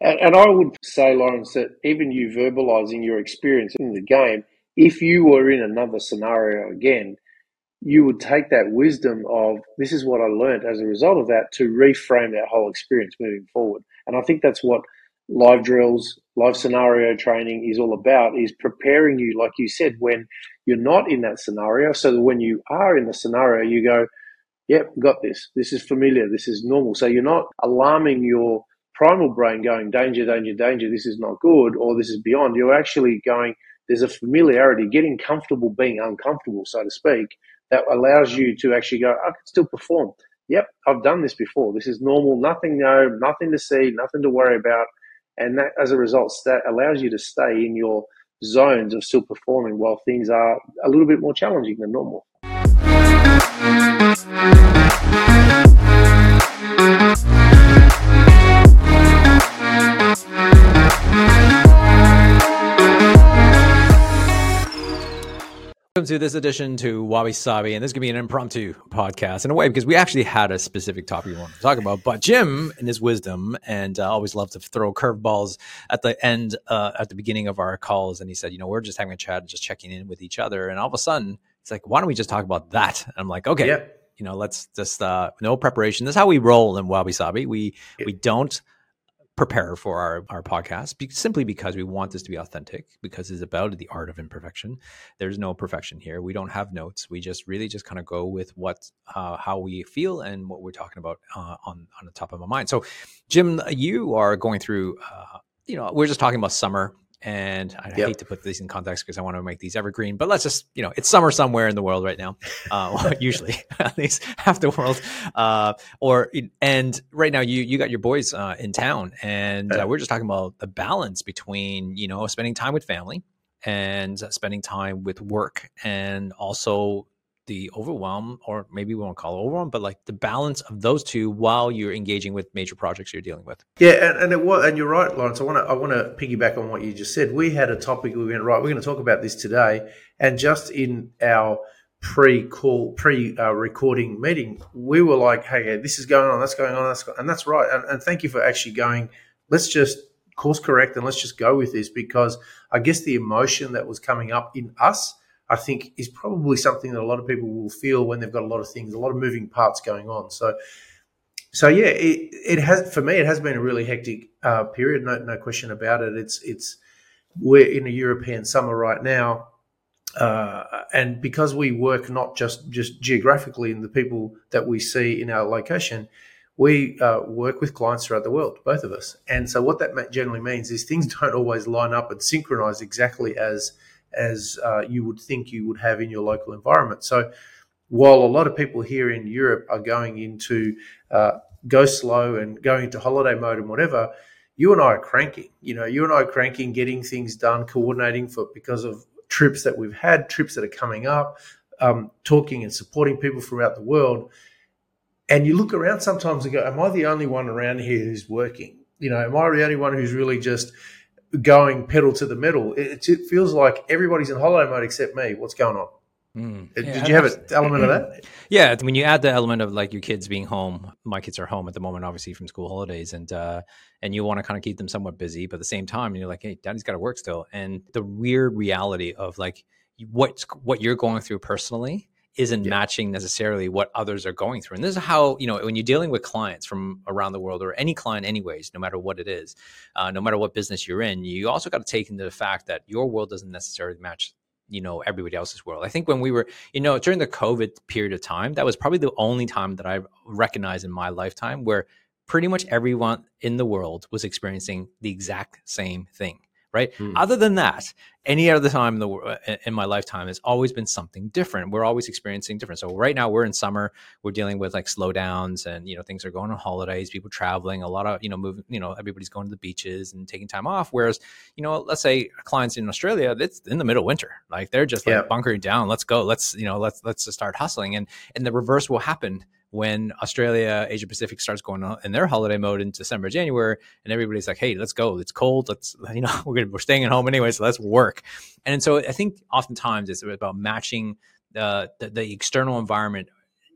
And, and I would say, Laurence, that even you verbalizing your experience in the game, if you were in another scenario again, you would take that wisdom of this is what I learned as a result of that to reframe that whole experience moving forward. And I think that's what live drills, live scenario training is all about is preparing you, like you said, when you're not in that scenario. So that when you are in the scenario, you go, yep, got this. This is familiar. This is normal. So you're not alarming your primal brain going, danger, danger, danger. This is not good or this is beyond. You're actually going, there's a familiarity, getting comfortable being uncomfortable, so to speak, that allows you to actually go, I can still perform. Yep, I've done this before. This is normal. Nothing no, nothing to see, nothing to worry about. And that, as a result, that allows you to stay in your zones of still performing while things are a little bit more challenging than normal. Welcome to this edition to Wabi Sabi, and this is going to be an impromptu podcast in a way because we actually had a specific topic we wanted to talk about. But Jim, in his wisdom, and uh, always loves to throw curveballs at the end, uh, at the beginning of our calls, and he said, "You know, we're just having a chat, just checking in with each other." And all of a sudden, it's like, "Why don't we just talk about that?" And I'm like, "Okay, you know, let's just uh, no preparation. This is how we roll in Wabi Sabi. We we don't." Prepare for our, our podcast be, simply because we want this to be authentic because it's about the art of imperfection. There's no perfection here. We don't have notes. We just really just kind of go with what uh, how we feel and what we're talking about uh, on on the top of my mind. So jim you are going through uh, you know we're just talking about summer and I yep. hate to put these in context because I want to make these evergreen, but let's just, you know, it's summer somewhere in the world right now. Uh, usually, at least half the world. Uh, or and right now, you you got your boys uh, in town, and uh, we're just talking about the balance between you know spending time with family and spending time with work, and also the overwhelm, or maybe we won't call it overwhelm, but like the balance of those two while you're engaging with major projects you're dealing with. Yeah, and, and it was, and you're right, Laurence. I want to I want to piggyback on what you just said. We had a topic we went right. We're going to talk about this today, and just in our pre-call pre-recording uh, meeting, we were like, "Hey, this is going on. That's going on. That's and that's right." And, and thank you for actually going. Let's just course correct and let's just go with this because I guess the emotion that was coming up in us I think is probably something that a lot of people will feel when they've got a lot of things, a lot of moving parts going on. So, so yeah, it, it has for me. It has been a really hectic uh, period, no, no question about it. It's it's we're in a European summer right now, uh, and because we work not just just geographically in the people that we see in our location, we uh, work with clients throughout the world, both of us. And so what that generally means is things don't always line up and synchronize exactly as as uh, you would think you would have in your local environment. So, while a lot of people here in Europe are going into uh, go slow and going into holiday mode and whatever, you and I are cranking. You know, you and I are cranking, getting things done, coordinating for because of trips that we've had, trips that are coming up, um, talking and supporting people throughout the world. And you look around sometimes and go, "Am I the only one around here who's working? You know, am I the only one who's really just going pedal to the metal. It, it, feels like everybody's in holiday mode except me. What's going on? Mm. Did yeah, you have an element of that? Yeah, when you add the element of like your kids being home, my kids are home at the moment, obviously from school holidays, and uh, and you want to kind of keep them somewhat busy, but at the same time, you're like, hey, daddy's got to work still, and the weird reality of like what what you're going through personally isn't yeah. matching necessarily what others are going through. And this is how, you know, when you're dealing with clients from around the world or any client, anyways, no matter what it is, uh, no matter what business you're in, you also got to take into the fact that your world doesn't necessarily match you know everybody else's world i think when we were you know during the covid period of time that was probably the only time that i recognized in my lifetime where pretty much everyone in the world was experiencing the exact same thing right? Hmm. Other than that, any other time in the in my lifetime has always been something different. We're always experiencing different. So right now we're in summer. We're dealing with like slowdowns, and you know things are going on holidays. People traveling, a lot of you know moving. You know everybody's going to the beaches and taking time off. Whereas you know let's say clients in Australia, it's in the middle of winter. Like they're just like yeah. bunkering down. Let's go. Let's you know let's let's just start hustling. And and the reverse will happen when Australia, Asia Pacific starts going on in their holiday mode in December, January, and everybody's like, "Hey, let's go! It's cold. Let's you know we're gonna, we're staying at home anyway, so let's work." And so I think oftentimes it's about matching the, the, the external environment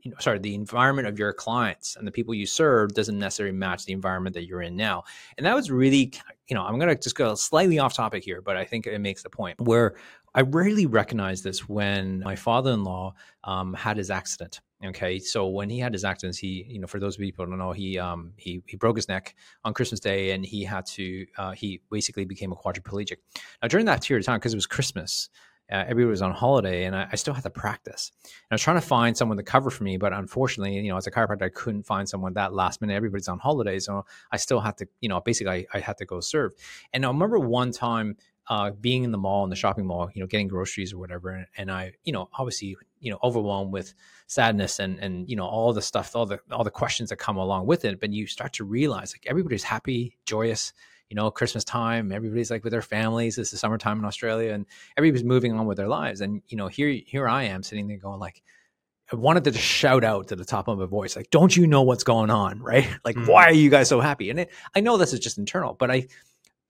you know, sorry, the environment of your clients and the people you serve doesn't necessarily match the environment that you're in now. And that was really, you know, I'm going to just go slightly off topic here, but I think it makes the point where I rarely recognized this when my father-in-law um, had his accident. Okay, so when he had his accident, he, you know, for those people who don't know, he um, he he broke his neck on Christmas Day, and he had to uh, he basically became a quadriplegic. Now during that period of time, because it was Christmas, uh, everybody was on holiday, and I, I, still had to practice. And I was trying to find someone to cover for me, but unfortunately, you know, as a chiropractor, I couldn't find someone that last minute. Everybody's on holiday, so I still had to, you know, basically I, I had to go serve. And I remember one time uh, being in the mall in the shopping mall, you know, getting groceries or whatever, and, and, I, you know, obviously, you know, overwhelmed with sadness and and you know all the stuff, all the all the questions that come along with it. But you start to realize like everybody's happy, joyous, you know, Christmas time, everybody's like with their families. This is summertime in Australia, and everybody's moving on with their lives. And you know, here here I am sitting there going like. I wanted to just shout out to the top of my voice, like, "Don't you know what's going on, right? Like, mm-hmm. why are you guys so happy?" And it, I know this is just internal, but I,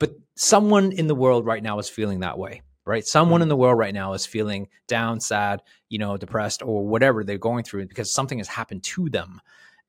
but someone in the world right now is feeling that way right? Someone mm-hmm. in the world right now is feeling down sad you know depressed or whatever they're going through because something has happened to them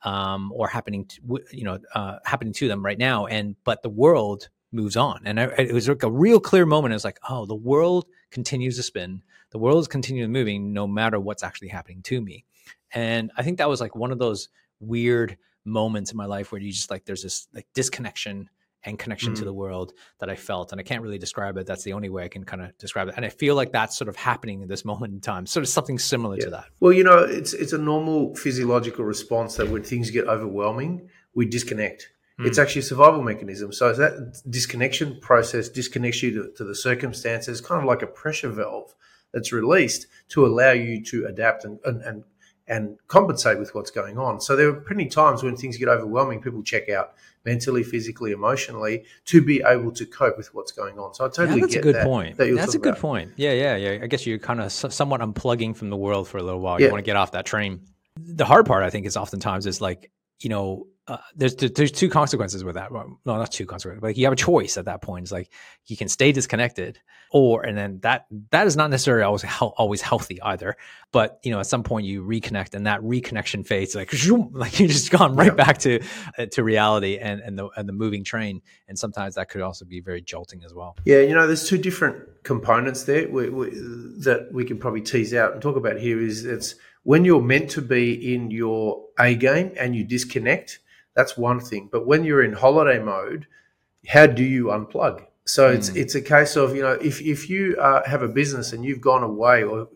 um, or happening to you know uh, happening to them right now and but the world moves on. And I, it was like a real clear moment. It was like oh the world continues to spin. The world is continuing moving no matter what's actually happening to me. And i think that was like one of those weird moments in my life where you just like there's this like disconnection and connection mm. to the world that I felt. And I can't really describe it. That's the only way I can kind of describe it. And I feel like that's sort of happening in this moment in time, sort of something similar yeah. to that. Well, you know, it's it's a normal physiological response that when things get overwhelming, we disconnect. Mm. It's actually a survival mechanism. So that disconnection process disconnects you to, to the circumstances, kind of like a pressure valve that's released to allow you to adapt and, and, and and compensate with what's going on. So there are plenty times when things get overwhelming, people check out mentally, physically, emotionally to be able to cope with what's going on. So I totally yeah, that's get a good that, point. That that's a good about. point. Yeah, yeah, yeah. I guess you're kind of somewhat unplugging from the world for a little while. You want to get off that train. The hard part, I think, is oftentimes is like you know uh, there's there's two consequences with that. Well, no, not two consequences. But like you have a choice at that point. It's like you can stay disconnected, or and then that that is not necessarily always always healthy either. But you know, at some point you reconnect, and that reconnection fades. Like like you just gone right yeah. back to uh, to reality and and the and the moving train. And sometimes that could also be very jolting as well. Yeah, you know, there's two different components there we, we, that we can probably tease out and talk about here. Is it's when you're meant to be in your A game and you disconnect that's one thing. But when you're in holiday mode, how do you unplug? So mm. it's it's a case of you know if if you uh, have a business and you've gone away or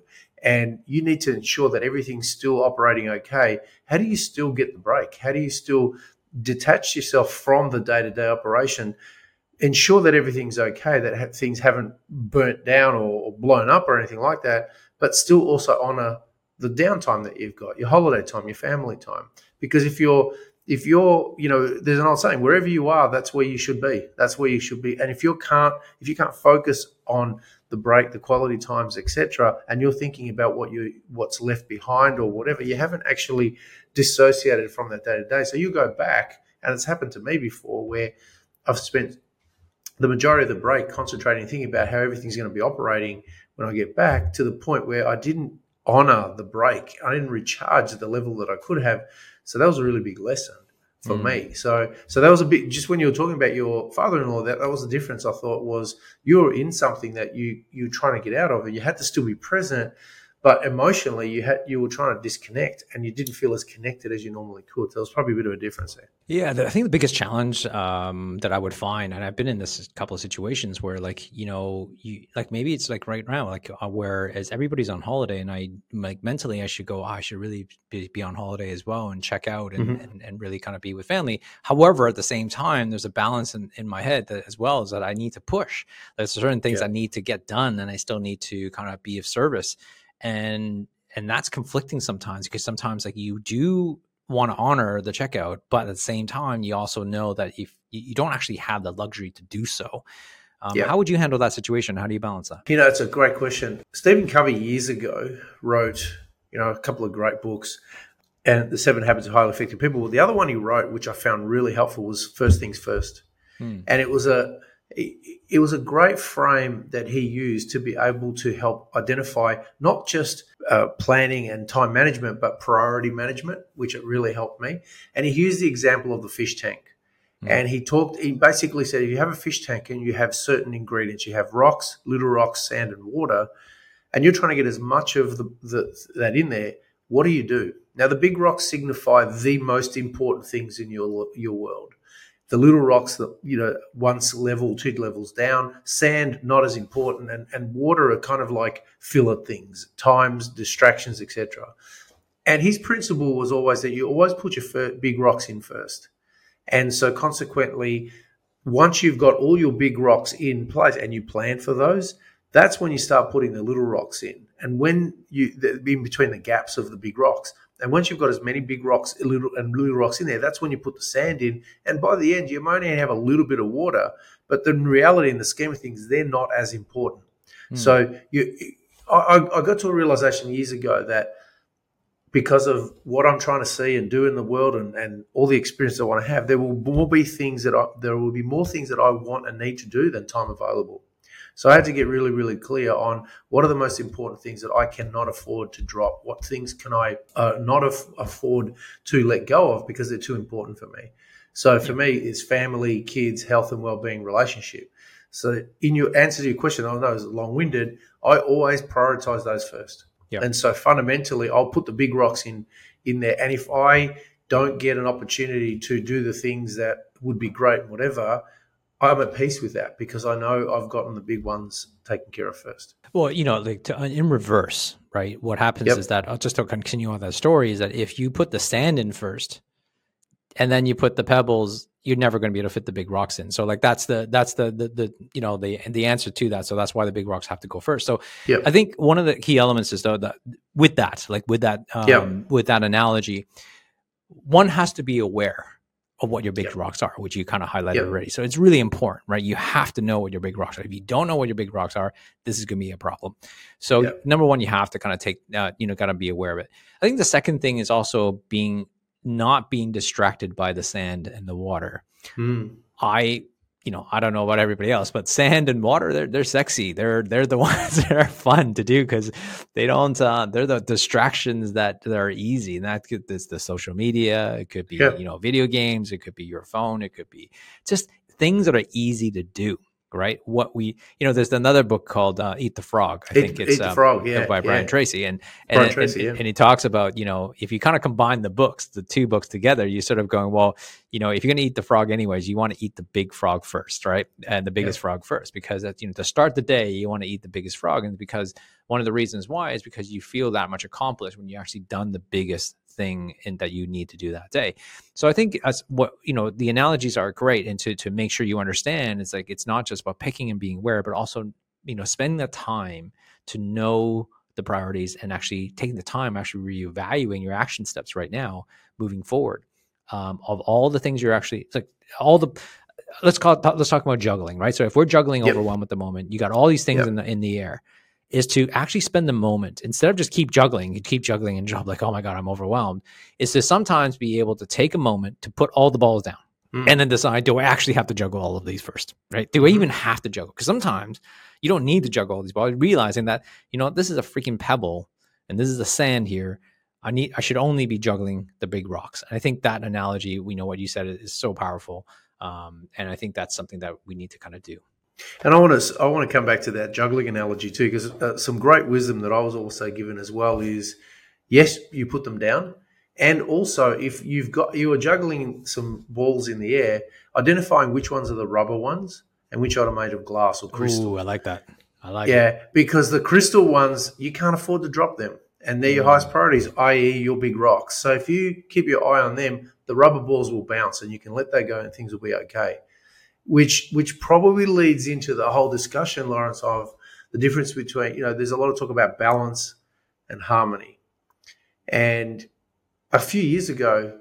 and you need to ensure that everything's still operating okay. How do you still get the break? How do you still detach yourself from the day to day operation? Ensure that everything's okay, that things haven't burnt down or blown up or anything like that, but still also honor the downtime that you've got, your holiday time, your family time. Because if you're if you're, you know, there's an old saying, wherever you are, that's where you should be. That's where you should be. And if you can't, if you can't focus on the break, the quality times, etc., and you're thinking about what you what's left behind or whatever, you haven't actually dissociated from that day to day. So you go back, and it's happened to me before, where I've spent the majority of the break concentrating, thinking about how everything's going to be operating when I get back, to the point where I didn't honor the break. I didn't recharge at the level that I could have so that was a really big lesson for mm. me. So so that was a bit just when you were talking about your father-in-law, that, that was the difference I thought was you were in something that you you're trying to get out of and you had to still be present, but emotionally you had you were trying to disconnect and you didn't feel as connected as you normally could. So there was probably a bit of a difference there. Yeah, the, I think the biggest challenge um, that I would find, and I've been in this couple of situations where, like, you know, you like maybe it's like right now, like uh, where as everybody's on holiday, and I like mentally I should go, oh, I should really be, be, on holiday as well and check out and, mm-hmm. and, and really kind of be with family. However, at the same time, there's a balance in, in my head that as well as that I need to push. There's certain things yeah. I need to get done, and I still need to kind of be of service and and that's conflicting sometimes because sometimes like you do want to honor the checkout but at the same time you also know that if you don't actually have the luxury to do so. Um, yeah. how would you handle that situation? How do you balance that? You know it's a great question. Stephen covey years ago wrote you know a couple of great books and the seven habits of highly effective people well, the other one he wrote which i found really helpful was first things first. Hmm. and it was a it was a great frame that he used to be able to help identify not just uh, planning and time management, but priority management, which it really helped me. And he used the example of the fish tank. Mm. And he talked, he basically said, if you have a fish tank and you have certain ingredients, you have rocks, little rocks, sand, and water, and you're trying to get as much of the, the, that in there, what do you do? Now, the big rocks signify the most important things in your, your world the little rocks that you know once level two levels down sand not as important and, and water are kind of like filler things times distractions etc and his principle was always that you always put your big rocks in first. And so consequently once you've got all your big rocks in place and you plan for those that's when you start putting the little rocks in. And when you in between the gaps of the big rocks and once you've got as many big rocks little, and little rocks in there, that's when you put the sand in. And by the end, you might only have a little bit of water, but the reality, in the scheme of things, they're not as important. Mm. So you, I, I got to a realization years ago that because of what I'm trying to see and do in the world and, and all the experience I want to have, there will more be things that I, there will be more things that I want and need to do than time available. So I had to get really, really clear on what are the most important things that I cannot afford to drop. What things can I uh, not af- afford to let go of because they're too important for me. So for me, it's family, kids, health and well-being, relationship. So in your answer to your question, I know it's long-winded. I always prioritize those first. Yep. And so fundamentally, I'll put the big rocks in in there. And if I don't get an opportunity to do the things that would be great whatever, I'm at peace with that because I know I've gotten the big ones taken care of first. Well, you know, like to, in reverse, right? What happens yep. is that I'll just to continue on that story is that if you put the sand in first, and then you put the pebbles, you're never going to be able to fit the big rocks in. So, like that's the that's the the, the you know the the answer to that. So that's why the big rocks have to go first. So, yep. I think one of the key elements is though that with that, like with that um, yep. with that analogy, one has to be aware of what your big yep. rocks are, which you kind of highlighted yep. already. So it's really important, right? You have to know what your big rocks are. If you don't know what your big rocks are, this is going to be a problem. So yep. number one, you have to kind of take, uh, you know, got to be aware of it. I think the second thing is also being not being distracted by the sand and the water. Mm. I you know, I don't know about everybody else, but sand and water, they're they're sexy. They're they're the ones that are fun to do because they don't. Uh, they're the distractions that, are easy, and that could this the social media. It could be yeah. you know video games. It could be your phone. It could be just things that are easy to do right? What we, you know, there's another book called uh, Eat the Frog. I Eat, think it's Eat the um, Frog, yeah, by Brian yeah. Tracy, and and, Brian Tracy, and, yeah. and, he talks about, you know, if you kind of combine the books, the two books together, you're sort of going, well, you know, if you're going to eat the frog anyways, you want to eat the big frog first, right? And the biggest yeah. frog first, because that's, you know, to start the day, you want to eat the biggest frog, and because one of the reasons why is because you feel that much accomplished when you actually done the biggest thing in, that you need to do that day. So I think as what you know, the analogies are great, and to to make sure you understand, it's like it's not just about picking and being aware, but also you know spending the time to know the priorities and actually taking the time actually reevaluating your action steps right now moving forward um, of all the things you're actually it's like all the let's call it let's talk about juggling right so if we're juggling yep. overwhelm at the moment you got all these things yep. in the in the air is to actually spend the moment instead of just keep juggling you keep juggling and job like oh my god i'm overwhelmed is to sometimes be able to take a moment to put all the balls down mm. and then decide do i actually have to juggle all of these first? Right? Do i even mm-hmm. have to juggle? Because sometimes you don't need to juggle all these balls realizing that you know this is a freaking pebble and this is the sand here. I need i should only be juggling the big rocks. And i think that analogy we know what you said is so powerful um, and i think that's something that we need to kind of do and I want to I want to come back to that juggling analogy too, because uh, some great wisdom that I was also given as well is, yes, you put them down, and also if you've got you are juggling some balls in the air, identifying which ones are the rubber ones and which are made of glass or crystal. Ooh, I like that. I like yeah, it. because the crystal ones you can't afford to drop them, and they're your mm. highest priorities, i.e., your big rocks. So if you keep your eye on them, the rubber balls will bounce, and you can let that go, and things will be okay which which probably leads into the whole discussion, Laurence, of the difference between you know there's a lot of talk about balance and harmony, and a few years ago.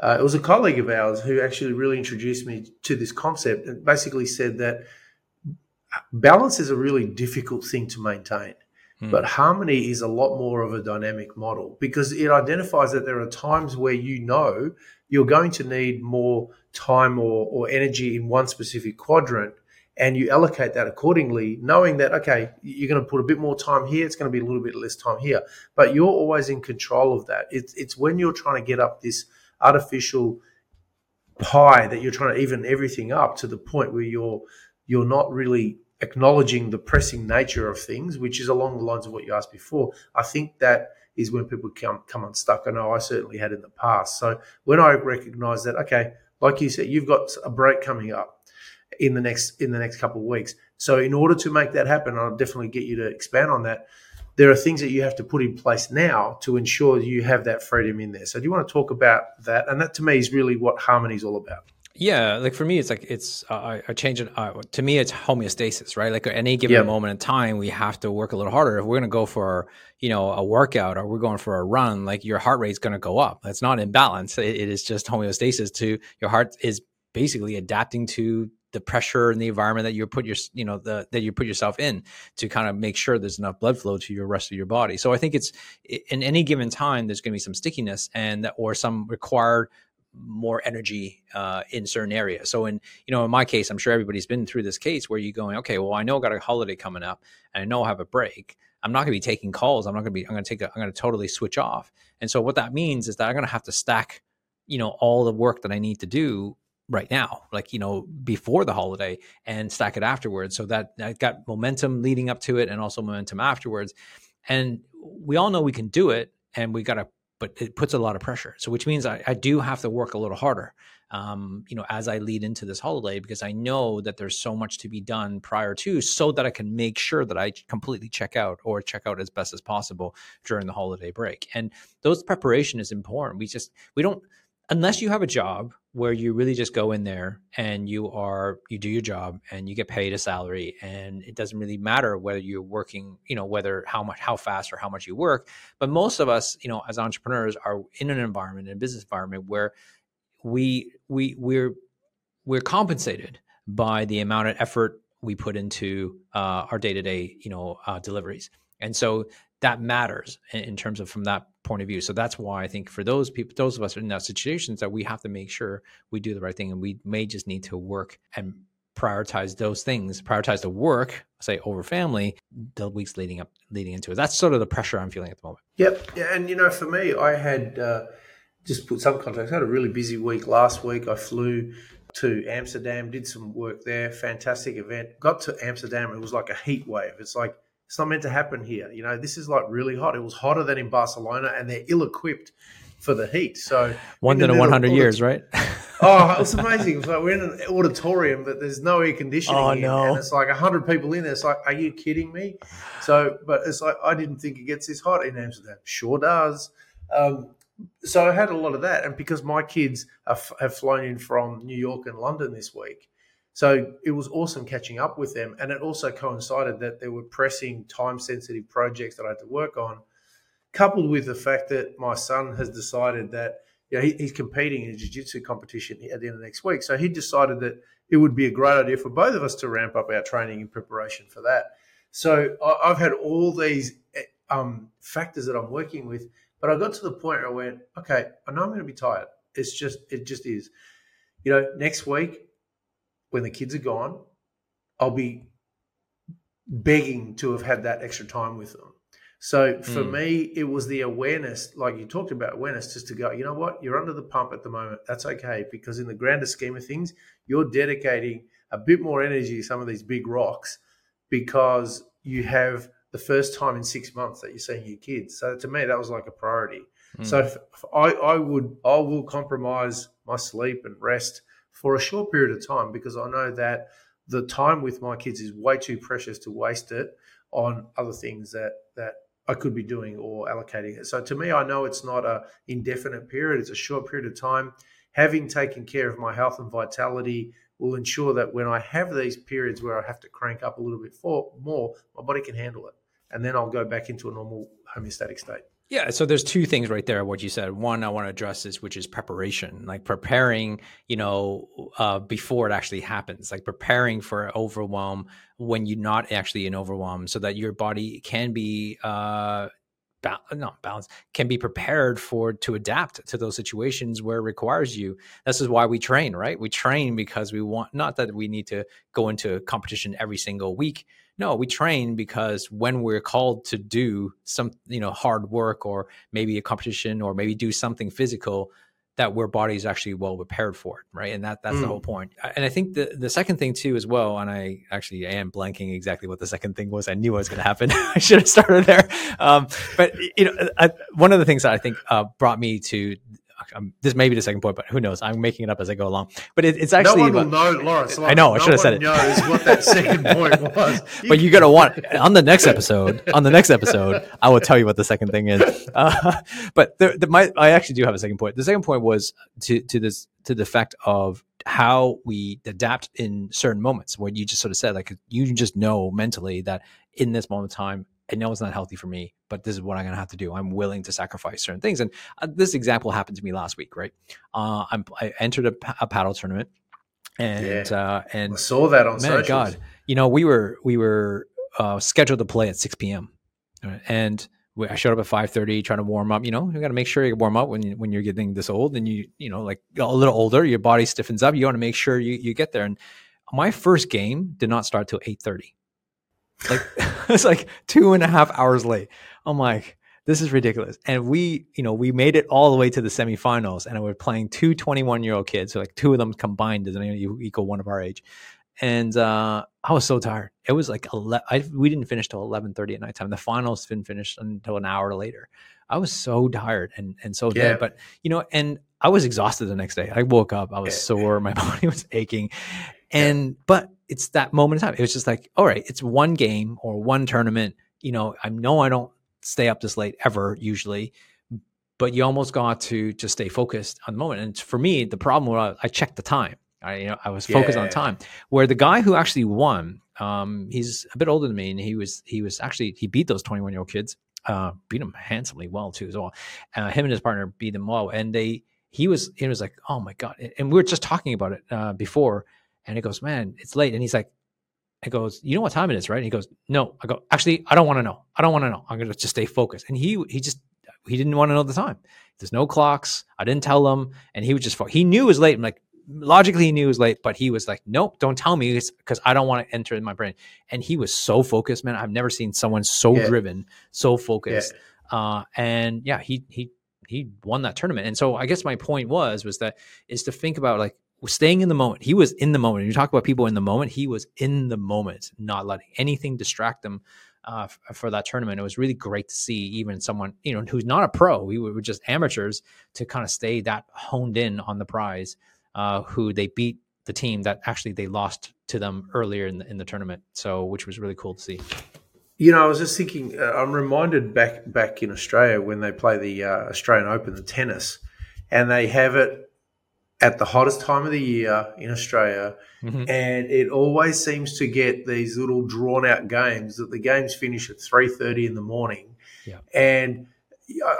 Uh, it was a colleague of ours who actually really introduced me to this concept and basically said that balance is a really difficult thing to maintain. Hmm. But harmony is a lot more of a dynamic model because it identifies that there are times where you know you're going to need more time or, or energy in one specific quadrant. and you allocate that accordingly, knowing that, okay, you're going to put a bit more time here, it's going to be a little bit less time here. But you're always in control of that. It's, it's when you're trying to get up this artificial pie that you're trying to even everything up to the point where you're you're not really acknowledging the pressing nature of things, which is along the lines of what you asked before. I think that is when people come come unstuck. I know I certainly had in the past. So when I recognize that, okay, like you said, you've got a break coming up in the next in the next couple of weeks. So in order to make that happen, I'll definitely get you to expand on that. There are things that you have to put in place now to ensure you have that freedom in there. So do you want to talk about that? And that to me is really what harmony is all about. Yeah, like for me, it's like it's uh, I change it. Uh, to me, it's homeostasis, right? Like at any given yep. moment in time, we have to work a little harder. If we're going to go for you know a workout or we're going for a run, like your heart rate's going to go up. It's not imbalance. It, it is just homeostasis. To your heart is basically adapting to the pressure and the environment that you put your you know the that you put yourself in to kind of make sure there's enough blood flow to your rest of your body so i think it's in any given time there's going to be some stickiness and or some required more energy uh, in certain areas so in you know in my case i'm sure everybody's been through this case where you're going okay well i know i got a holiday coming up and i know i have a break i'm not going to be taking calls i'm not going to be i'm going to take a, i'm going to totally switch off and so what that means is that i'm going to have to stack you know all the work that i need to do right now, like, you know, before the holiday and stack it afterwards. So that, I got momentum leading up to it and also momentum afterwards. And we all know we can do it and we got to, but it puts a lot of pressure. So, which means I, I do have to work a little harder, um, you know, as I lead into this holiday because I know that there's so much to be done prior to so that I can make sure that I completely check out or check out as best as possible during the holiday break. And those preparation is important. We just, we don't, unless you have a job where you really just go in there and you are you do your job and you get paid a salary and it doesn't really matter whether you're working you know whether how much how fast or how much you work. But most of us you know as entrepreneurs are in an environment in a business environment where we we we're we're compensated by the amount of effort we put into uh, our day-to-day you know uh, deliveries. And so that matters in, in terms of from that point of view. So that's why I think for those people, those of us in that situations, that we have to make sure we do the right thing, and we may just need to work and prioritize those things, prioritize the work, say over family, the weeks leading up, leading into it. That's sort of the pressure I'm feeling at the moment. Yep, yeah, and you know, for me, I had uh, just put some context. I had a really busy week last week. I flew to Amsterdam, did some work there. Fantastic event. Got to Amsterdam, it was like a heat wave. It's like it's not meant to happen here. You know, this is like really hot. It was hotter than in Barcelona, and they're ill equipped for the heat. So one in a 100 years, right? oh, it was amazing. It was like we're in an auditorium, but there's no air conditioning. Oh in, no! And it's like hundred people in there. It's like, are you kidding me? So, but it's like I didn't think it gets this hot in Amsterdam. Sure does. Um, so I had a lot of that, and because my kids have, have flown in from New York and London this week, so it was awesome catching up with them. And it also coincided that there were pressing, time sensitive projects that I had to work on, coupled with the fact that my son has decided that you know, he, he's competing in a jiu jitsu competition at the end of next week. So he decided that it would be a great idea for both of us to ramp up our training in preparation for that. So I, have had all these eh, um, factors that I'm working with, but I got to the point where I went, okay, I know I'm going to be tired. It's just, it just is. You know, next week when the kids are gone, I'll be begging to have had that extra time with them. So for mm. me, it was the awareness, like you talked about awareness, just to go, you know what, you're under the pump at the moment. That's okay. Because in the grander scheme of things, you're dedicating a bit more energy to some of these big rocks because you have the first time in six months that you're seeing your kids. So to me, that was like a priority. Mm. So if I, I would, I will compromise my sleep and rest for a short period of time because I know that the time with my kids is way too precious to waste it on other things that that I could be doing or allocating it. So to me, I know it's not a indefinite period; it's a short period of time. Having taken care of my health and vitality will ensure that when I have these periods where I have to crank up a little bit for, more, my body can handle it, and then I'll go back into a normal homeostatic state. Yeah, so there's two things right there. What you said. One, I want to address is which is preparation, like preparing, you know, uh, before it actually happens, like preparing for overwhelm when you're not actually in overwhelm, so that your body can be uh, ba- not balance can be prepared for to adapt to those situations where it requires you. This is why we train right? We train because we want not that we need to go into competition every single week. No we train because when we're called to do some you know hard work or maybe a competition or maybe do something physical that where body is actually well prepared for it, right? And that that's mm. the whole point. And I think the the second thing too as well, and I actually am blanking exactly what the second thing was. I knew what was going to happen. I should have started there. Um, but you know, I, one of the things that I think uh, brought me to um, this may be the second point, but who knows? I'm making it up as I go along. But it, it's actually no one will know, Laurence. I know. I should have said it. Knows what that second point was. but you're gonna want on the next episode. On the next episode, I will tell you what the second thing is. Uh, but the, the, my, I actually do have a second point. The second point was to to this to the fact of how we adapt in certain moments. What you just sort of said, like you just know mentally that in this moment of time, I know it's not healthy for me, but this is what I'm going to have to do. I'm willing to sacrifice certain things. And uh, this example happened to me last week, right? Uh, i entered a, a, paddle tournament, and yeah. uh, and I saw that on man, God, you know, we were we were uh, scheduled to play at 6 p.m. and I showed up at 5:30 trying to warm up. You know, you got to make sure you warm up when you, when you're getting this old, and you you know like a little older, your body stiffens up. You want to make sure you you get there. And my first game did not start till 8:30. Like it's like two and a half hours late. I'm like, this is ridiculous. And we, you know, we made it all the way to the semifinals and we're playing two 21 year old kids. So like two of them combined doesn't equal one of our age. And uh, I was so tired. It was like 11, I, we didn't finish till 11:30 at night time. The finals didn't finish until an hour later. I was so tired and and so yeah. dead. But you know, and I was exhausted the next day. I woke up, I was sore, my body was aching, and but it's that moment in time. It was just like, all right, it's one game or one tournament. You know, I know I don't stay up this late ever usually, but you almost got to just stay focused on the moment. And for me, the problem was I checked the time. I you know I was focused yeah. on time. Where the guy who actually won, um, he's a bit older than me, and he was he was actually he beat those twenty one year old kids, uh, beat them handsomely well too as well. Uh, him and his partner beat them well, and they he was he was like oh my god, and we were just talking about it uh, before and he goes, man, it's late. And he's like, he goes, you know what time it is, right? And he goes, no. I go, actually, I don't want to know. I don't want to know. I'm going to just stay focused. And he, he just, he didn't want to know the time. There's no clocks. I didn't tell him. And he was just, he knew it was late. I'm like, logically he knew it was late, but he was like, nope, don't tell me because I don't want to enter in my brain. And he was so focused, man. I've never seen someone so yeah. driven, so focused. Yeah. Uh, and yeah, he, he, he won that tournament. And so I guess my point was, was that is to think about like, staying in the moment. He was in the moment. You talk about people in the moment. He was in the moment, not letting anything distract them uh, f- for that tournament. It was really great to see even someone you know who's not a pro. We were just amateurs to kind of stay that honed in on the prize. Uh, who they beat the team that actually they lost to them earlier in the, in the tournament. So which was really cool to see. You know, I was just thinking. Uh, I'm reminded back back in Australia when they play the uh, Australian Open, the tennis, and they have it at the hottest time of the year in Australia, mm-hmm. and it always seems to get these little drawn out games that the games finish at three thirty in the morning, yeah. and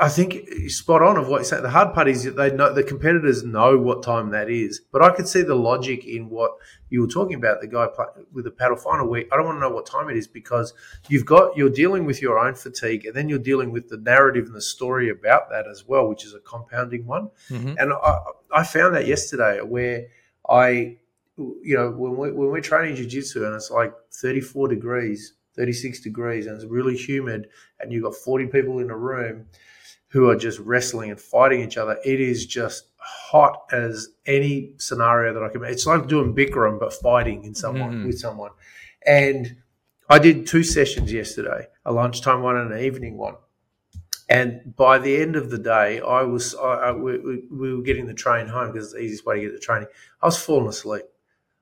I think spot on of what you say. The hard part is that they know the competitors know what time that is, but I could see the logic in what you were talking about. The guy with the paddle final week. I don't want to know what time it is because you've got you're dealing with your own fatigue, and then you're dealing with the narrative and the story about that as well, which is a compounding one. Mm-hmm. And I, I found that yesterday where I, you know, when we when we're training jiu-jitsu and it's like 34 degrees 36 degrees and it's really humid and you've got 40 people in a room who are just wrestling and fighting each other, it is just hot as any scenario that I can. It's like doing Bikram but fighting in someone mm. with someone. And I did two sessions yesterday, a lunchtime one and an evening one. And by the end of the day, I was I, I, we, we, were getting the train home because it's the easiest way to get the training. I was falling asleep.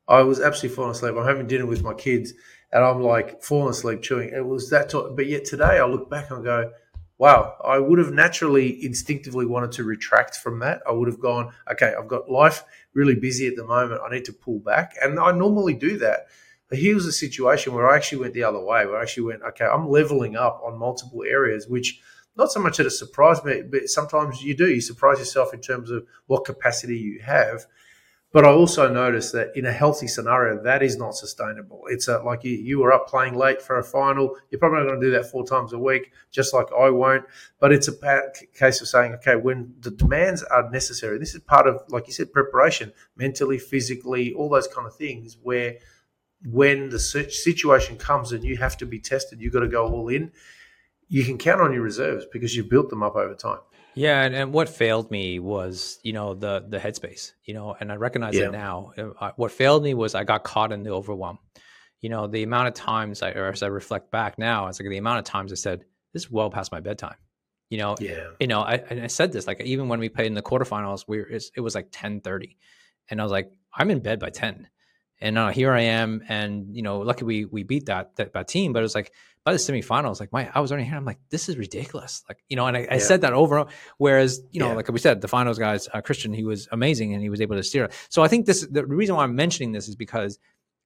I was absolutely falling asleep. I'm having dinner with my kids, and I'm like falling asleep chewing. It was that, t- but yet today I look back and go, wow, I would have naturally, instinctively wanted to retract from that. I would have gone, okay, I've got life really busy at the moment. I need to pull back, and I normally do that. But here was a situation where I actually went the other way, where I actually went, okay, I'm leveling up on multiple areas, which not so much that it surprised me, but sometimes you do. You surprise yourself in terms of what capacity you have. But I also noticed that in a healthy scenario, that is not sustainable. It's a, like you, you were up playing late for a final. You're probably not going to do that four times a week, just like I won't. But it's a case of saying, okay, when the demands are necessary, this is part of, like you said, preparation, mentally, physically, all those kind of things, where when the situation comes and you have to be tested, you've got to go all in. You can count on your reserves because you've built them up over time. Yeah, and, and what failed me was, you know, the the headspace, you know, and I recognize yeah. it now. Uh, what failed me was I got caught in the overwhelm. You know, the amount of times, I, or as I reflect back now, it's like the amount of times I said, "This is well past my bedtime." You know, yeah. You know, I and I said this like even when we played in the quarterfinals, we were, it was like ten thirty, and I was like, I'm in bed by ten, and uh, here I am, and you know, lucky we we beat that that, that team, but it was like by the semifinals, like my I was already here. I'm like, this is ridiculous. Like, you know, and I, yeah. I said that over. Whereas, you know, yeah. like we said, the finals guys, uh, Christian, he was amazing and he was able to steer. So I think this the reason why I'm mentioning this is because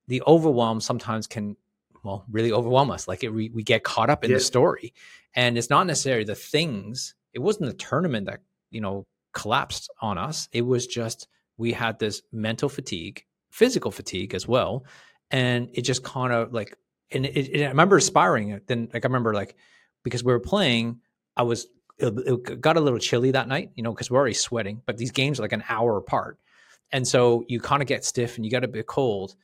the overwhelm sometimes can well really overwhelm us. Like it, we, we get caught up in yeah. the story, and it's not necessarily the things. It wasn't the tournament that you know collapsed on us. It was just we had this mental fatigue, physical fatigue as well, and it just kind of like and it, it, I remember aspiring. Then, like I remember, like because we were playing, I was it, it got a little chilly that night, you know, because we're already sweating. But these games are like an hour apart, and so you kind of get stiff and you get a bit cold,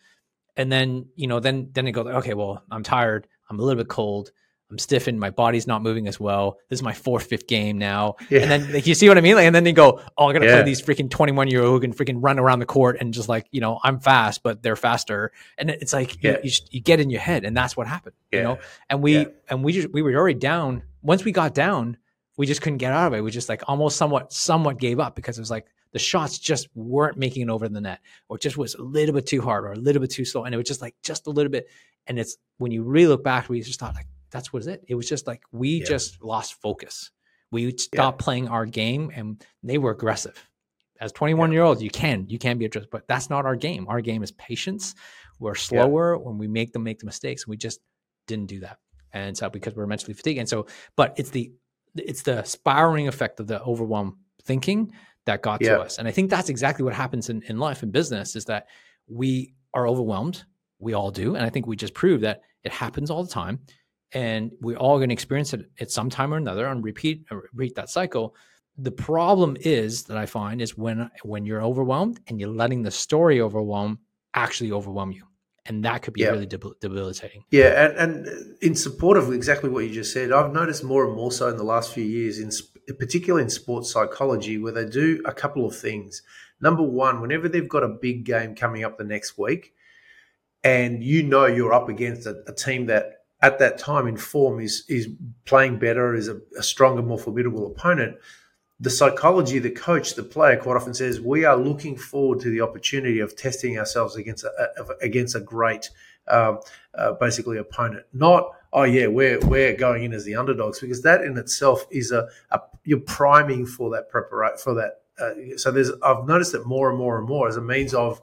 and then you know, then then it goes, okay, well, I'm tired, I'm a little bit cold. I'm stiffened. My body's not moving as well. This is my fourth, fifth game now. Yeah. And then, like, you see what I mean? Like, and then they go, "Oh, I got to yeah. play these freaking 21 year old who can freaking run around the court and just like, you know, I'm fast, but they're faster." And it's like yeah. you, you, you, get in your head, and that's what happened. You know, and we and we just we were already down. Once we got down, we just couldn't get out of it. We just like almost somewhat somewhat gave up because it was like the shots just weren't making it over the net, or just was a little bit too hard or a little bit too slow, and it was just like just a little bit. And it's when you really look back, we just thought like that's what it. It was just like we yeah. just lost focus. We stopped yeah. playing our game, and they were aggressive. As 21 yeah. year olds, you can you can be aggressive, but that's not our game. Our game is patience. We're slower when we make them make the mistakes. We just didn't do that, and so because we're mentally fatigued, and so but it's the it's the spiraling effect of the overwhelm thinking that got to us, and I think that's exactly what happens in, in life and business is that we are overwhelmed. We all do, and I think we just proved that it happens all the time and we're all going to experience it at some time or another and repeat uh, repeat that cycle. The problem is that i find is when when you're overwhelmed and you're letting the story overwhelm actually overwhelm you. And that could be yeah. really debilitating. Yeah and, and in support of exactly what you just said i've noticed more and more so in the last few years in particularly in sports psychology where they do a couple of things. Number one whenever they've got a big game coming up the next week and you know you're up against a, a team that at that time in form is is playing better, is a, a stronger, more formidable opponent. The psychology the coach, the player, quite often says we are looking forward to the opportunity of testing ourselves against a, a against a great, um, uh, basically opponent. Not oh yeah, we're we're going in as the underdogs because that in itself is a, a you're priming for that preparation for that. Uh, so there's I've noticed that more and more and more as a means of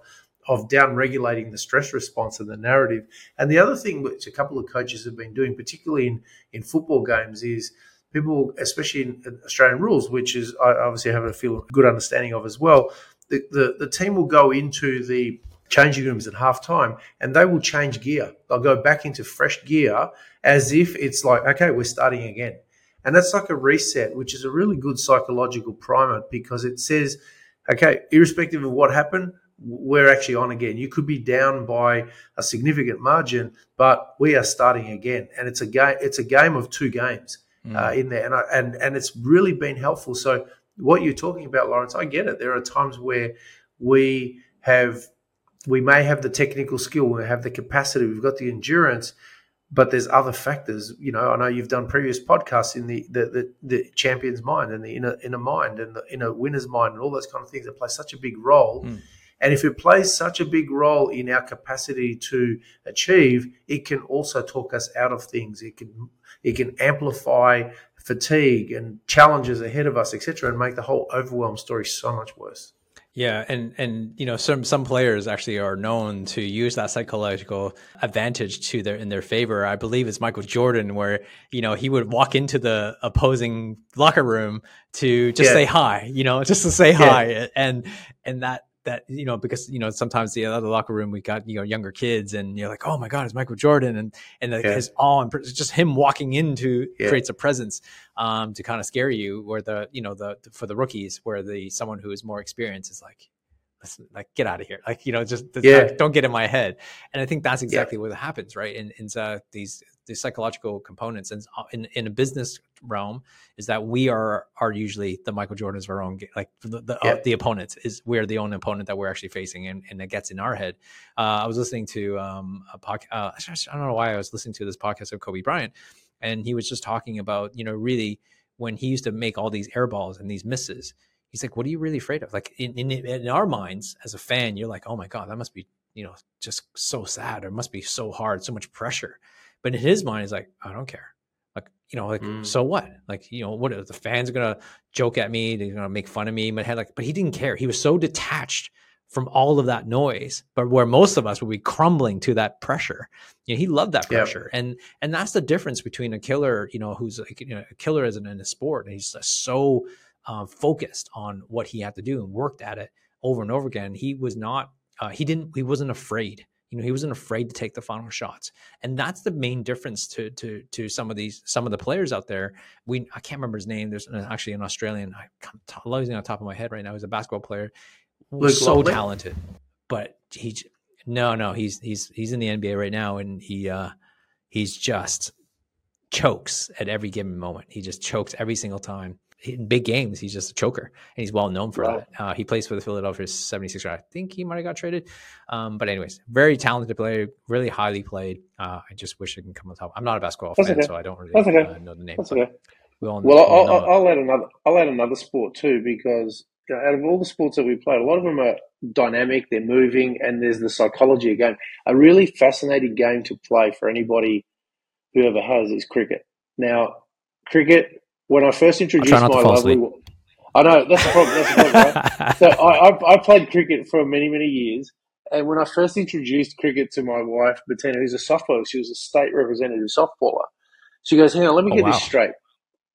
of down regulating the stress response and the narrative. And the other thing which a couple of coaches have been doing, particularly in, in football games, is people, especially in Australian rules, which is I obviously have a feel good understanding of as well. The, the, the team will go into the changing rooms at half time and they will change gear. They'll go back into fresh gear as if it's like, okay, we're starting again. And that's like a reset, which is a really good psychological primer because it says, okay, irrespective of what happened, we're actually on again. You could be down by a significant margin, but we are starting again, and it's a game. It's a game of two games mm. uh, in there, and I, and and it's really been helpful. So what you're talking about, Laurence, I get it. There are times where we have we may have the technical skill, we have the capacity, we've got the endurance, but there's other factors. You know, I know you've done previous podcasts in the the, the, the champion's mind and the inner inner mind and the inner winner's mind and all those kind of things that play such a big role. Mm and if it plays such a big role in our capacity to achieve, it can also talk us out of things. It can it can amplify fatigue and challenges ahead of us, etc., and make the whole overwhelm story so much worse. Yeah, and and you know some some players actually are known to use that psychological advantage to their in their favor. I believe it's Michael Jordan, where you know he would walk into the opposing locker room to just yeah. say hi, you know, just to say yeah. hi, and and that that you know because you know sometimes the other locker room we got you know younger kids and you're like oh my god it's Michael Jordan and and like yeah. his awe and just him walking into yeah. creates a presence um, to kind of scare you where the you know the for the rookies where the someone who is more experienced is like listen, like get out of here like you know just yeah. don't get in my head and I think that's exactly what happens right in in uh, these the psychological components and uh, in, in a business realm is that we are are usually the Michael Jordans of our own like the the, yeah. uh, the opponents is we're the only opponent that we're actually facing and, and it gets in our head. Uh, I was listening to um, a podcast. Uh, I don't know why I was listening to this podcast of Kobe Bryant, and he was just talking about you know really when he used to make all these air balls and these misses. He's like, "What are you really afraid of?" Like in, in in our minds as a fan, you're like, "Oh my god, that must be you know just so sad or must be so hard, so much pressure." But in his mind, he's like, I don't care. Like, you know, like, mm. so what? Like, you know, what are the fans are gonna joke at me, they're gonna make fun of me, but like, but he didn't care. He was so detached from all of that noise, but where most of us would be crumbling to that pressure. You know, he loved that pressure. Yep. And and that's the difference between a killer, you know, who's like, you know, a killer isn't in a sport. And he's so uh, focused on what he had to do and worked at it over and over again. He was not, uh, he didn't, he wasn't afraid you know, he wasn't afraid to take the final shots, and that's the main difference to to to some of these some of the players out there. We I can't remember his name. There's actually an Australian. I, am losing on top of my head right now. He's a basketball player, Luke so Longley? talented, but he no no he's he's he's in the NBA right now, and he uh he's just chokes at every given moment. He just chokes every single time in big games, he's just a choker, and he's well known for that. Uh, he plays for the Philadelphia 76ers. I think he might have got traded. Um, but anyways, very talented player, really highly played. Uh, I just wish it can come on top. I'm not a basketball That's fan, okay. so I don't really okay. uh, know the name. Okay. We all, well, I'll, I'll, I'll, add another. I'll add another sport too because you know, out of all the sports that we played, a lot of them are dynamic. They're moving, and there's the psychology of game. A really fascinating game to play for anybody whoever has is cricket. Now, cricket when I first introduced my lovely, I know that's the problem. That's the problem. Right? so I, I, I, played cricket for many many years, and when I first introduced cricket to my wife Bettina, who's a softball, she was a state representative softballer. She goes, "Hang on, let me oh, get wow. this straight."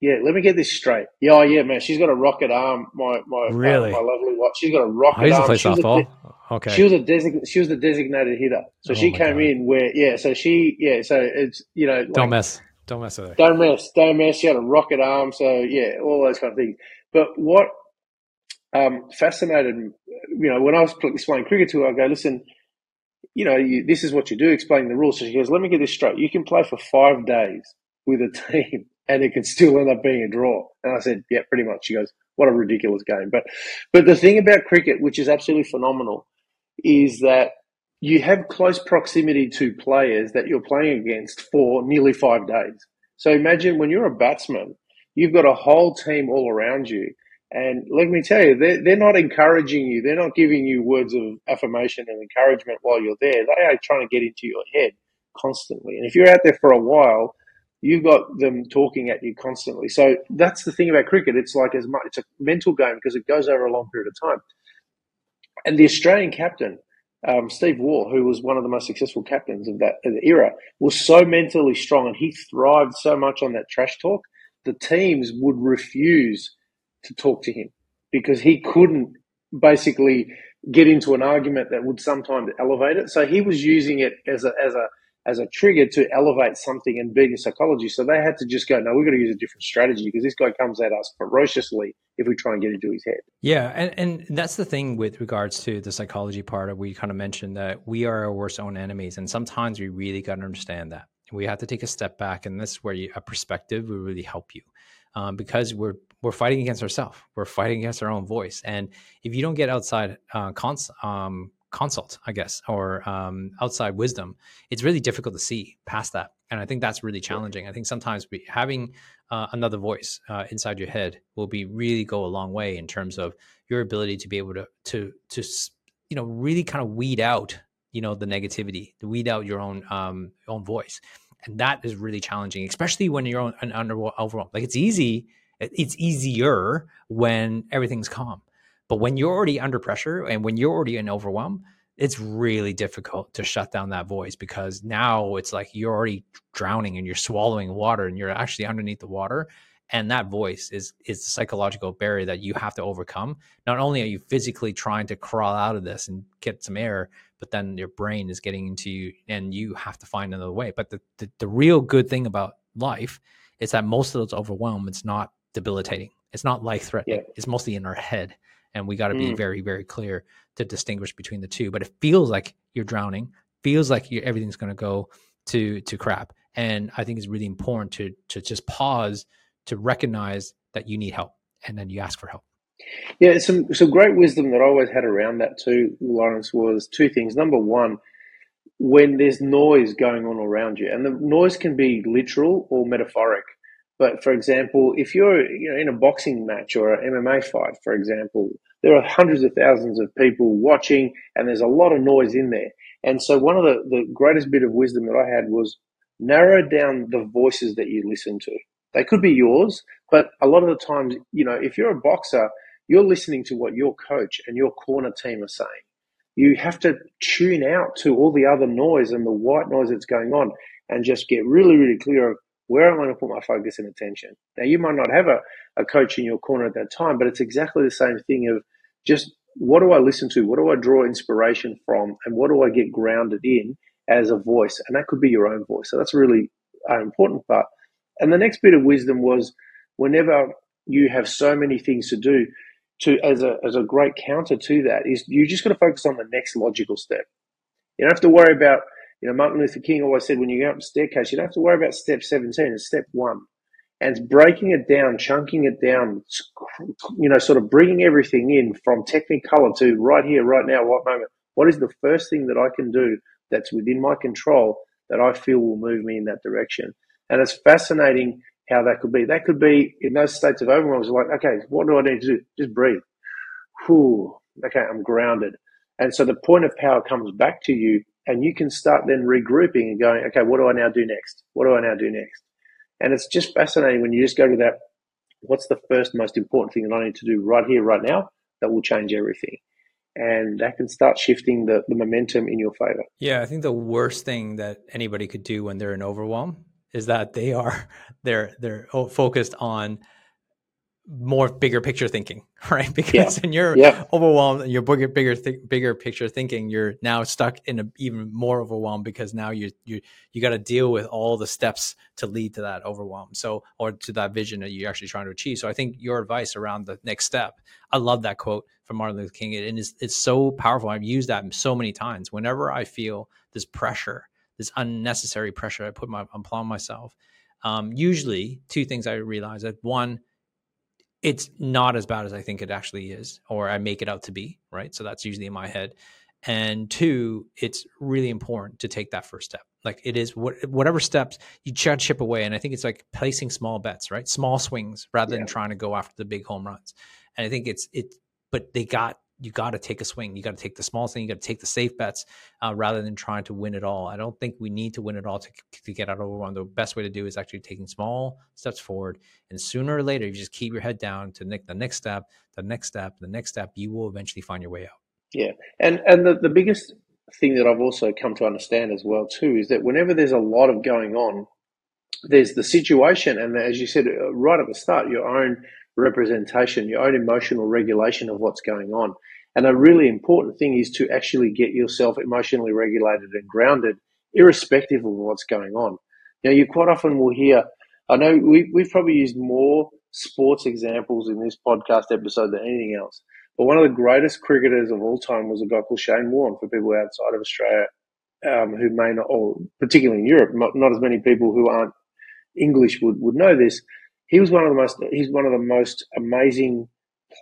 Yeah, let me get this straight. Yeah, oh, yeah, man. She's got a rocket arm. My my really uh, my lovely wife. She's got a rocket I used arm. To play she softball. De- okay. She was a design- She was the designated hitter. So oh she came God. in where yeah. So she yeah. So it's you know don't mess. Don't mess with her. Don't mess. Don't mess. She had a rocket arm. So yeah, all those kind of things. But what um, fascinated, you know, when I was explaining cricket to her, I go, listen, you know, you, this is what you do, explaining the rules. So she goes, let me get this straight. You can play for five days with a team and it can still end up being a draw. And I said, yeah, pretty much. She goes, what a ridiculous game. But, but the thing about cricket, which is absolutely phenomenal, is that you have close proximity to players that you're playing against for nearly five days. So imagine when you're a batsman, you've got a whole team all around you. And let me tell you, they're, they're not encouraging you. They're not giving you words of affirmation and encouragement while you're there. They are trying to get into your head constantly. And if you're out there for a while, you've got them talking at you constantly. So that's the thing about cricket. It's like as much, it's a mental game because it goes over a long period of time. And the Australian captain, um, Steve Waugh, who was one of the most successful captains of that of era, was so mentally strong and he thrived so much on that trash talk. The teams would refuse to talk to him because he couldn't basically get into an argument that would sometimes elevate it. So he was using it as a as a as a trigger to elevate something beat the psychology. So they had to just go, no, we're going to use a different strategy because this guy comes at us ferociously if we try and get into his head. Yeah, and, and that's the thing with regards to the psychology part. Of we kind of mentioned that we are our worst own enemies, and sometimes we really got to understand that. We have to take a step back, and this is where you, a perspective will really help you. Um, because we're we're fighting against ourselves. We're fighting against our own voice, and if you don't get outside uh, cons- um, consult, I guess, or um, outside wisdom, it's really difficult to see past that. And I think that's really challenging. I think sometimes we, having uh, another voice uh, inside your head will be really go a long way in terms of your ability to be able to to to you know really kind of weed out you know the negativity, to weed out your own um, own voice, and that is really challenging, especially when you're on, under overwhelmed. Like it's easy, it's easier when everything's calm but when you're already under pressure and when you're already in overwhelm, it's really difficult to shut down that voice because now it's like you're already drowning and you're swallowing water and you're actually underneath the water. And that voice is is the psychological barrier that you have to overcome. Not only are you physically trying to crawl out of this and get some air but then your brain is getting into you and you have to find another way. But the, the, the real good thing about life is that most of those overwhelm it's not debilitating. It's not life threatening yeah. it's mostly in our head and we got to be mm. very very clear to distinguish between the two but it feels like you're drowning feels like everything's going to go to to crap and i think it's really important to to just pause to recognize that you need help and then you ask for help. Yeah, some some great wisdom that I always had around that too, Laurence, was two things. Number one, when there's noise going on around you, and the noise can be literal or metaphoric. But for example, if you're you know in a boxing match or an MMA fight, for example, there are hundreds of thousands of people watching, and there's a lot of noise in there. And so, one of the, the greatest bit of wisdom that I had was narrow down the voices that you listen to. They could be yours, but a lot of the times, you know, if you're a boxer, you're listening to what your coach and your corner team are saying. You have to tune out to all the other noise and the white noise that's going on and just get really, really clear of where I'm going to put my focus and attention. Now, you might not have a, a coach in your corner at that time, but it's exactly the same thing of just what do I listen to? What do I draw inspiration from? And what do I get grounded in as a voice? And that could be your own voice. So that's really an important part. And the next bit of wisdom was whenever you have so many things to do, to as a as a great counter to that is you just got to focus on the next logical step. You don't have to worry about you know Martin Luther King always said when you go up the staircase you don't have to worry about step seventeen. It's step one, and it's breaking it down, chunking it down, you know, sort of bringing everything in from technicolor to right here, right now, what moment. What is the first thing that I can do that's within my control that I feel will move me in that direction? And it's fascinating how that could be. That could be in those states of overwhelm. It's like, okay, what do I need to do? Just breathe. Whew. Okay, I'm grounded. And so the point of power comes back to you, and you can start then regrouping and going, okay, what do I now do next? What do I now do next? And it's just fascinating when you just go to that. What's the first most important thing that I need to do right here, right now, that will change everything? and that can start shifting the, the momentum in your favor. Yeah, I think the worst thing that anybody could do when they're in overwhelm is that they are they're they're oh, focused on more bigger picture thinking, right? Because yeah. when you're yeah. overwhelmed and you're bigger, bigger, th- bigger picture thinking, you're now stuck in a, even more overwhelmed because now you you you got to deal with all the steps to lead to that overwhelm. So or to that vision that you're actually trying to achieve. So I think your advice around the next step, I love that quote from Martin Luther King, and it's it's so powerful. I've used that so many times. Whenever I feel this pressure this unnecessary pressure I put my upon myself. Um, usually, two things I realize that one, it's not as bad as I think it actually is, or I make it out to be, right? So that's usually in my head. And two, it's really important to take that first step. Like it is what, whatever steps you try to chip away. And I think it's like placing small bets, right? Small swings rather yeah. than trying to go after the big home runs. And I think it's, it, but they got you got to take a swing. You got to take the small thing. You got to take the safe bets uh, rather than trying to win it all. I don't think we need to win it all to, to get out of overwhelm. The best way to do is actually taking small steps forward. And sooner or later, you just keep your head down to the next step, the next step, the next step. You will eventually find your way out. Yeah, and and the, the biggest thing that I've also come to understand as well too is that whenever there's a lot of going on, there's the situation, and as you said uh, right at the start, your own representation, your own emotional regulation of what's going on. And a really important thing is to actually get yourself emotionally regulated and grounded, irrespective of what's going on. Now, you quite often will hear, I know we, we've probably used more sports examples in this podcast episode than anything else. But one of the greatest cricketers of all time was a guy called Shane Warne for people outside of Australia um, who may not, or particularly in Europe, not, not as many people who aren't English would, would know this he was one of the most he's one of the most amazing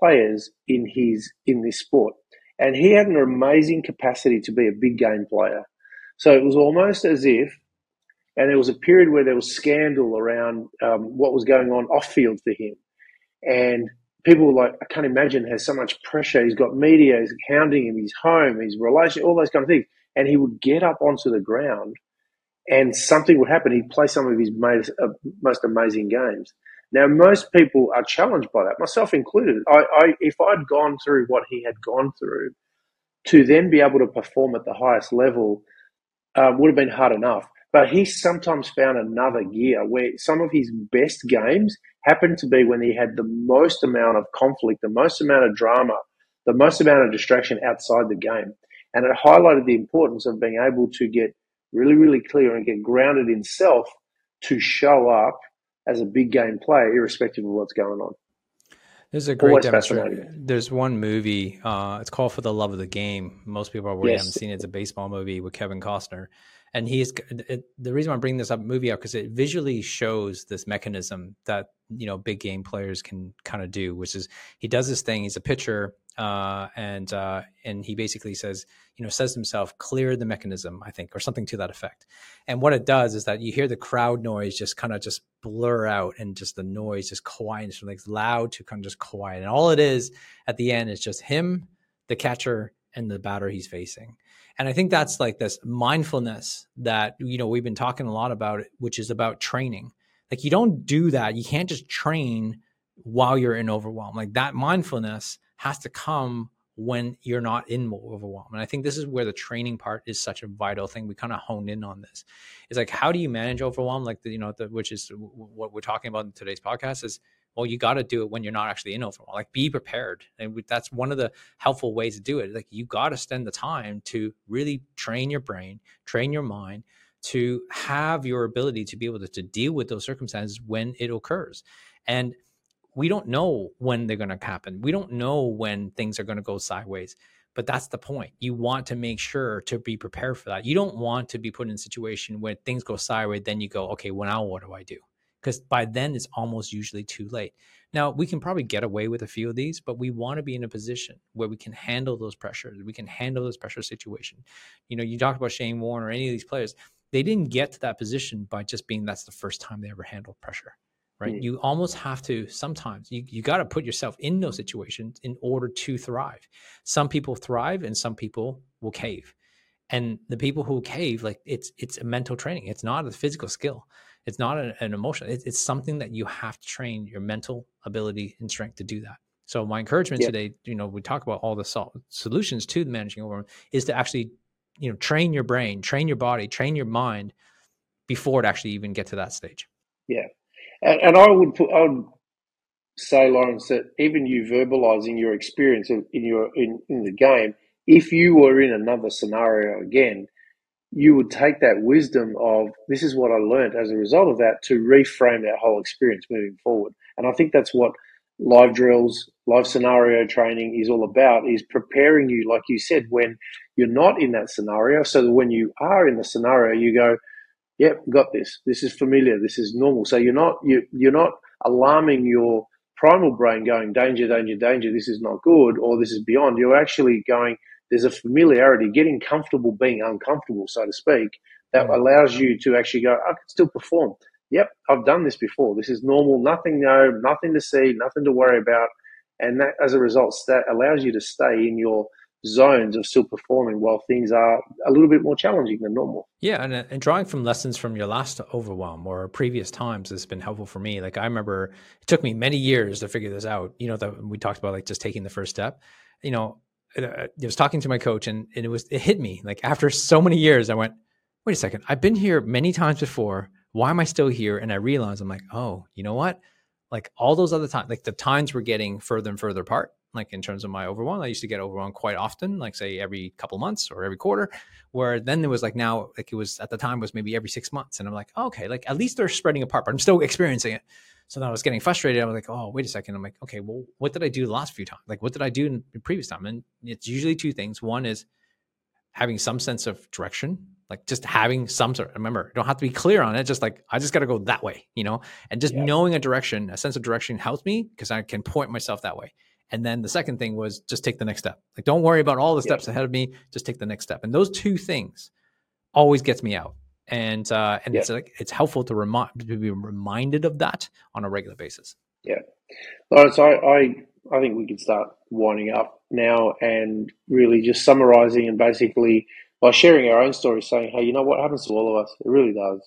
players in his in this sport, and he had an amazing capacity to be a big game player. So it was almost as if, and there was a period where there was scandal around um, what was going on off field for him, and people were like, I can't imagine has so much pressure. He's got media, he's hounding him, his home, his relation, all those kind of things, and he would get up onto the ground, and something would happen. He'd play some of his most, uh, most amazing games now, most people are challenged by that, myself included. I, I, if I'd gone through what he had gone through, to then be able to perform at the highest level uh, would have been hard enough. But he sometimes found another gear where some of his best games happened to be when he had the most amount of conflict, the most amount of drama, the most amount of distraction outside the game. And it highlighted the importance of being able to get really, really clear and get grounded in self to show up as a big game player, irrespective of what's going on. There's a great demonstration. There's one movie. Uh, it's called For the Love of the Game. Most people already yes. haven't seen it. It's a baseball movie with Kevin Costner, and he's it, the reason I'm bringing this up movie out because it visually shows this mechanism that you know big game players can kind of do, which is he does this thing. He's a pitcher, uh, and uh, and he basically says, you know, says himself, clear the mechanism, I think, or something to that effect. And what it does is that you hear the crowd noise just kind of just blur out, and just the noise just quiets from like loud to kind of just quiet. And all it is at the end is just him, the catcher, and the batter he's facing. And I think that's like this mindfulness that you know we've been talking a lot about, which is about training. Like you don't do that. You can't just train while you're in overwhelm. Like that mindfulness has to come when you're not in overwhelm. And I think this is where the training part is such a vital thing. We kind of honed in on this. It's like, how do you manage overwhelm? Like, the, you know, the, which is what we're talking about in today's podcast is, well, you got to do it when you're not actually in overwhelm. Like, be prepared. And that's one of the helpful ways to do it. Like, you got to spend the time to really train your brain, train your mind to have your ability to be able to, to deal with those circumstances when it occurs. And we don't know when they're going to happen. We don't know when things are going to go sideways. But that's the point. You want to make sure to be prepared for that. You don't want to be put in a situation where things go sideways, then you go, okay, well, now what do I do? Because by then it's almost usually too late. Now, we can probably get away with a few of these, but we want to be in a position where we can handle those pressures. We can handle those pressure situation. You know, you talked about Shane Warren or any of these players. They didn't get to that position by just being that's the first time they ever handled pressure right mm. you almost have to sometimes you, you got to put yourself in those situations in order to thrive some people thrive and some people will cave and the people who cave like it's it's a mental training it's not a physical skill it's not an, an emotional it's, it's something that you have to train your mental ability and strength to do that. So my encouragement yeah. today you know we talk about all the sol- solutions to managing overwhelm is to actually you know train your brain train your body train your mind before it actually even get to that stage. Yeah. And, and I would put, I would say, Laurence, that even you verbalizing your experience in your in, in the game, if you were in another scenario again, you would take that wisdom of this is what I learned as a result of that to reframe that whole experience moving forward. And I think that's what live drills, live scenario training is all about is preparing you, like you said, when you're not in that scenario, so that when you are in the scenario, you go, yep, got this. This is familiar. This is normal. So you're not you you're not alarming your primal brain going danger, danger, danger. This is not good, or this is beyond. You're actually going. There's a familiarity, getting comfortable being uncomfortable, so to speak, that allows you to actually go. I can still perform. Yep, I've done this before. This is normal. Nothing no, nothing to see, nothing to worry about, and that as a result, that allows you to stay in your zones of still performing while things are a little bit more challenging than normal. Yeah, and, uh, and drawing from lessons from your last overwhelm or previous times has been helpful for me. Like I remember it took me many years to figure this out. You know, that we talked about like just taking the first step. You know, Uh, I was talking to my coach and, and it was it hit me like after so many years. I went, wait a second, I've been here many times before. Why am I still here? And I realized I'm like, oh, you know what? Like all those other times, like the times were getting further and further apart like in terms of my overwhelm. I used to get overwhelmed quite often, like say every couple months or every quarter, where then there was like now, like it was at the time was maybe every six months. And I'm like, okay, like at least they're spreading apart, but I'm still experiencing it. So then I was getting frustrated. I was like, oh, wait a second. I'm like, okay, well, what did I do the last few times? Like, what did I do in the previous time? And it's usually two things. One is having some sense of direction, like just having some sort. Remember, don't have to be clear on it. Just like I just got to go that way, you know. And just yeah. knowing a direction, a sense of direction helps me because I can point myself that way. And then the second thing was just take the next step. Like, don't worry about all the steps yeah. ahead of me. Just take the next step. And those two things always gets me out. And uh, and yeah. it's like it's helpful to remind to be reminded of that on a regular basis. Yeah, Laurence, I, I I think we can start winding up now and really just summarizing and basically by sharing our own story, saying, hey, you know what happens to all of us? It really does.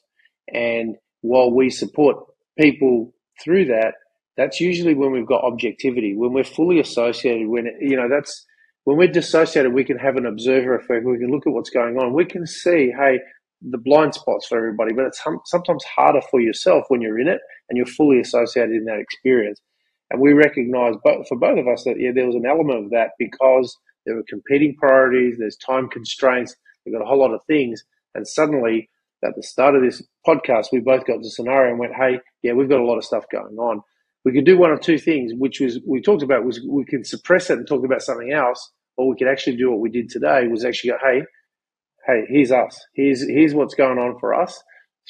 And while we support people through that, that's usually when we've got objectivity, when we're fully associated, when, you know, that's when we're dissociated, we can have an observer effect. We can look at what's going on. We can see, hey, the blind spots for everybody, but it's sometimes harder for yourself when you're in it and you're fully associated in that experience. And we recognize both, for both of us that yeah, there was an element of that because there were competing priorities, there's time constraints, we've got a whole lot of things. And suddenly, at the start of this podcast, we both got the scenario and went, hey, yeah, we've got a lot of stuff going on. We could do one of two things, which was we talked about was we could suppress it and talk about something else, or we could actually do what we did today was actually go, hey, hey, here's us. Here's here's what's going on for us.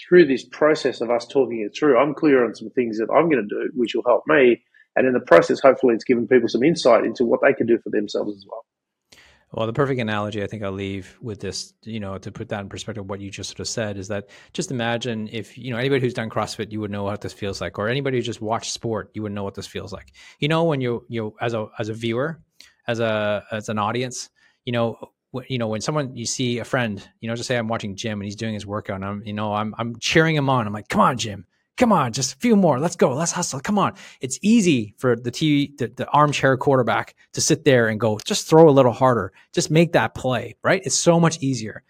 Through this process of us talking it through, I'm clear on some things that I'm going to do, which will help me. And in the process, hopefully, it's given people some insight into what they can do for themselves as well. Well, the perfect analogy I think I'll leave with this, you know, to put that in perspective, what you just sort of said is that just imagine if, you know, anybody who's done CrossFit, you would know what this feels like, or anybody who just watched sport, you would know what this feels like. You know, when you, you, as a, as a viewer, as a, as an audience, you know, you know, when someone you see a friend, you know, just say I'm watching Jim and he's doing his workout, and I'm, you know, I'm, I'm cheering him on. I'm like, come on, Jim, come on, just a few more. Let's go. Let's hustle. Come on. It's easy for the TV, the, the, armchair quarterback to sit there and go, just throw a little harder. Just make that play, right? It's so much easier.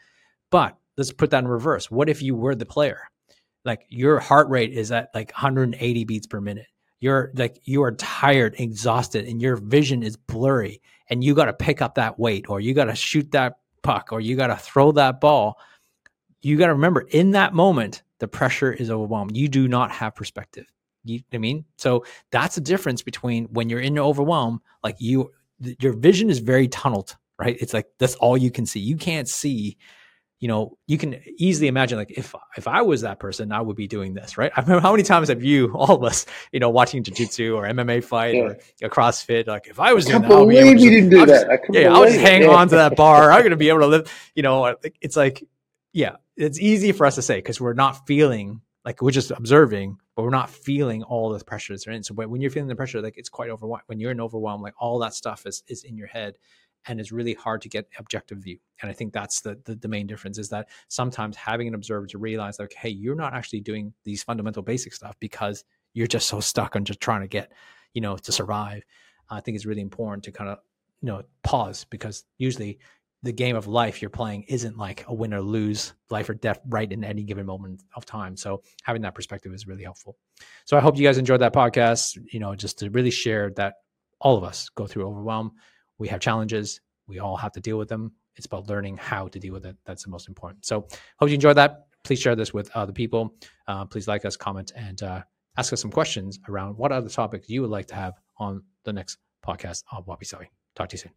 But let's put that in reverse. What if you were the player? Like your heart rate is at like 180 beats per minute. You're like, you are tired, exhausted, and your vision is blurry. And you got to pick up that weight, or you got to shoot that puck, or you got to throw that ball. You got to remember in that moment, the pressure is overwhelmed. You do not have perspective. You I mean? So that's the difference between when you're in overwhelm, like you your vision is very tunneled, right? It's like that's all you can see. You can't see, you know, you can easily imagine like if if I was that person, I would be doing this, right? I remember how many times have you, all of us, you know, watching jiu-jitsu or MMA fight yeah. or a CrossFit, like if I was I doing that, believe you didn't do I'll that. Just, yeah, I'll just hang on to that bar. I'm gonna be able to live, you know, it's like, yeah, it's easy for us to say because we're not feeling like we're just observing, but we're not feeling all the pressures are in. So when you're feeling the pressure, like it's quite overwhelmed. When you're in overwhelm, like all that stuff is is in your head, and it's really hard to get objective view. And I think that's the, the the, main difference is that sometimes having an observer to realize like, hey, you're not actually doing these fundamental basic stuff because you're just so stuck on just trying to get, you know, to survive. I think it's really important to kind of you know pause because usually the game of life you're playing isn't like a win or lose, life or death, right in any given moment of time. So having that perspective is really helpful. So I hope you guys enjoyed that podcast. You know, just to really share that all of us go through overwhelm. We have challenges. We all have to deal with them. It's about learning how to deal with it. That's the most important. So hope you enjoyed that. Please share this with other people. Uh, please like us, comment, and uh, ask us some questions around what other topics you would like to have on the next podcast of Wabi Sabi. Talk to you soon.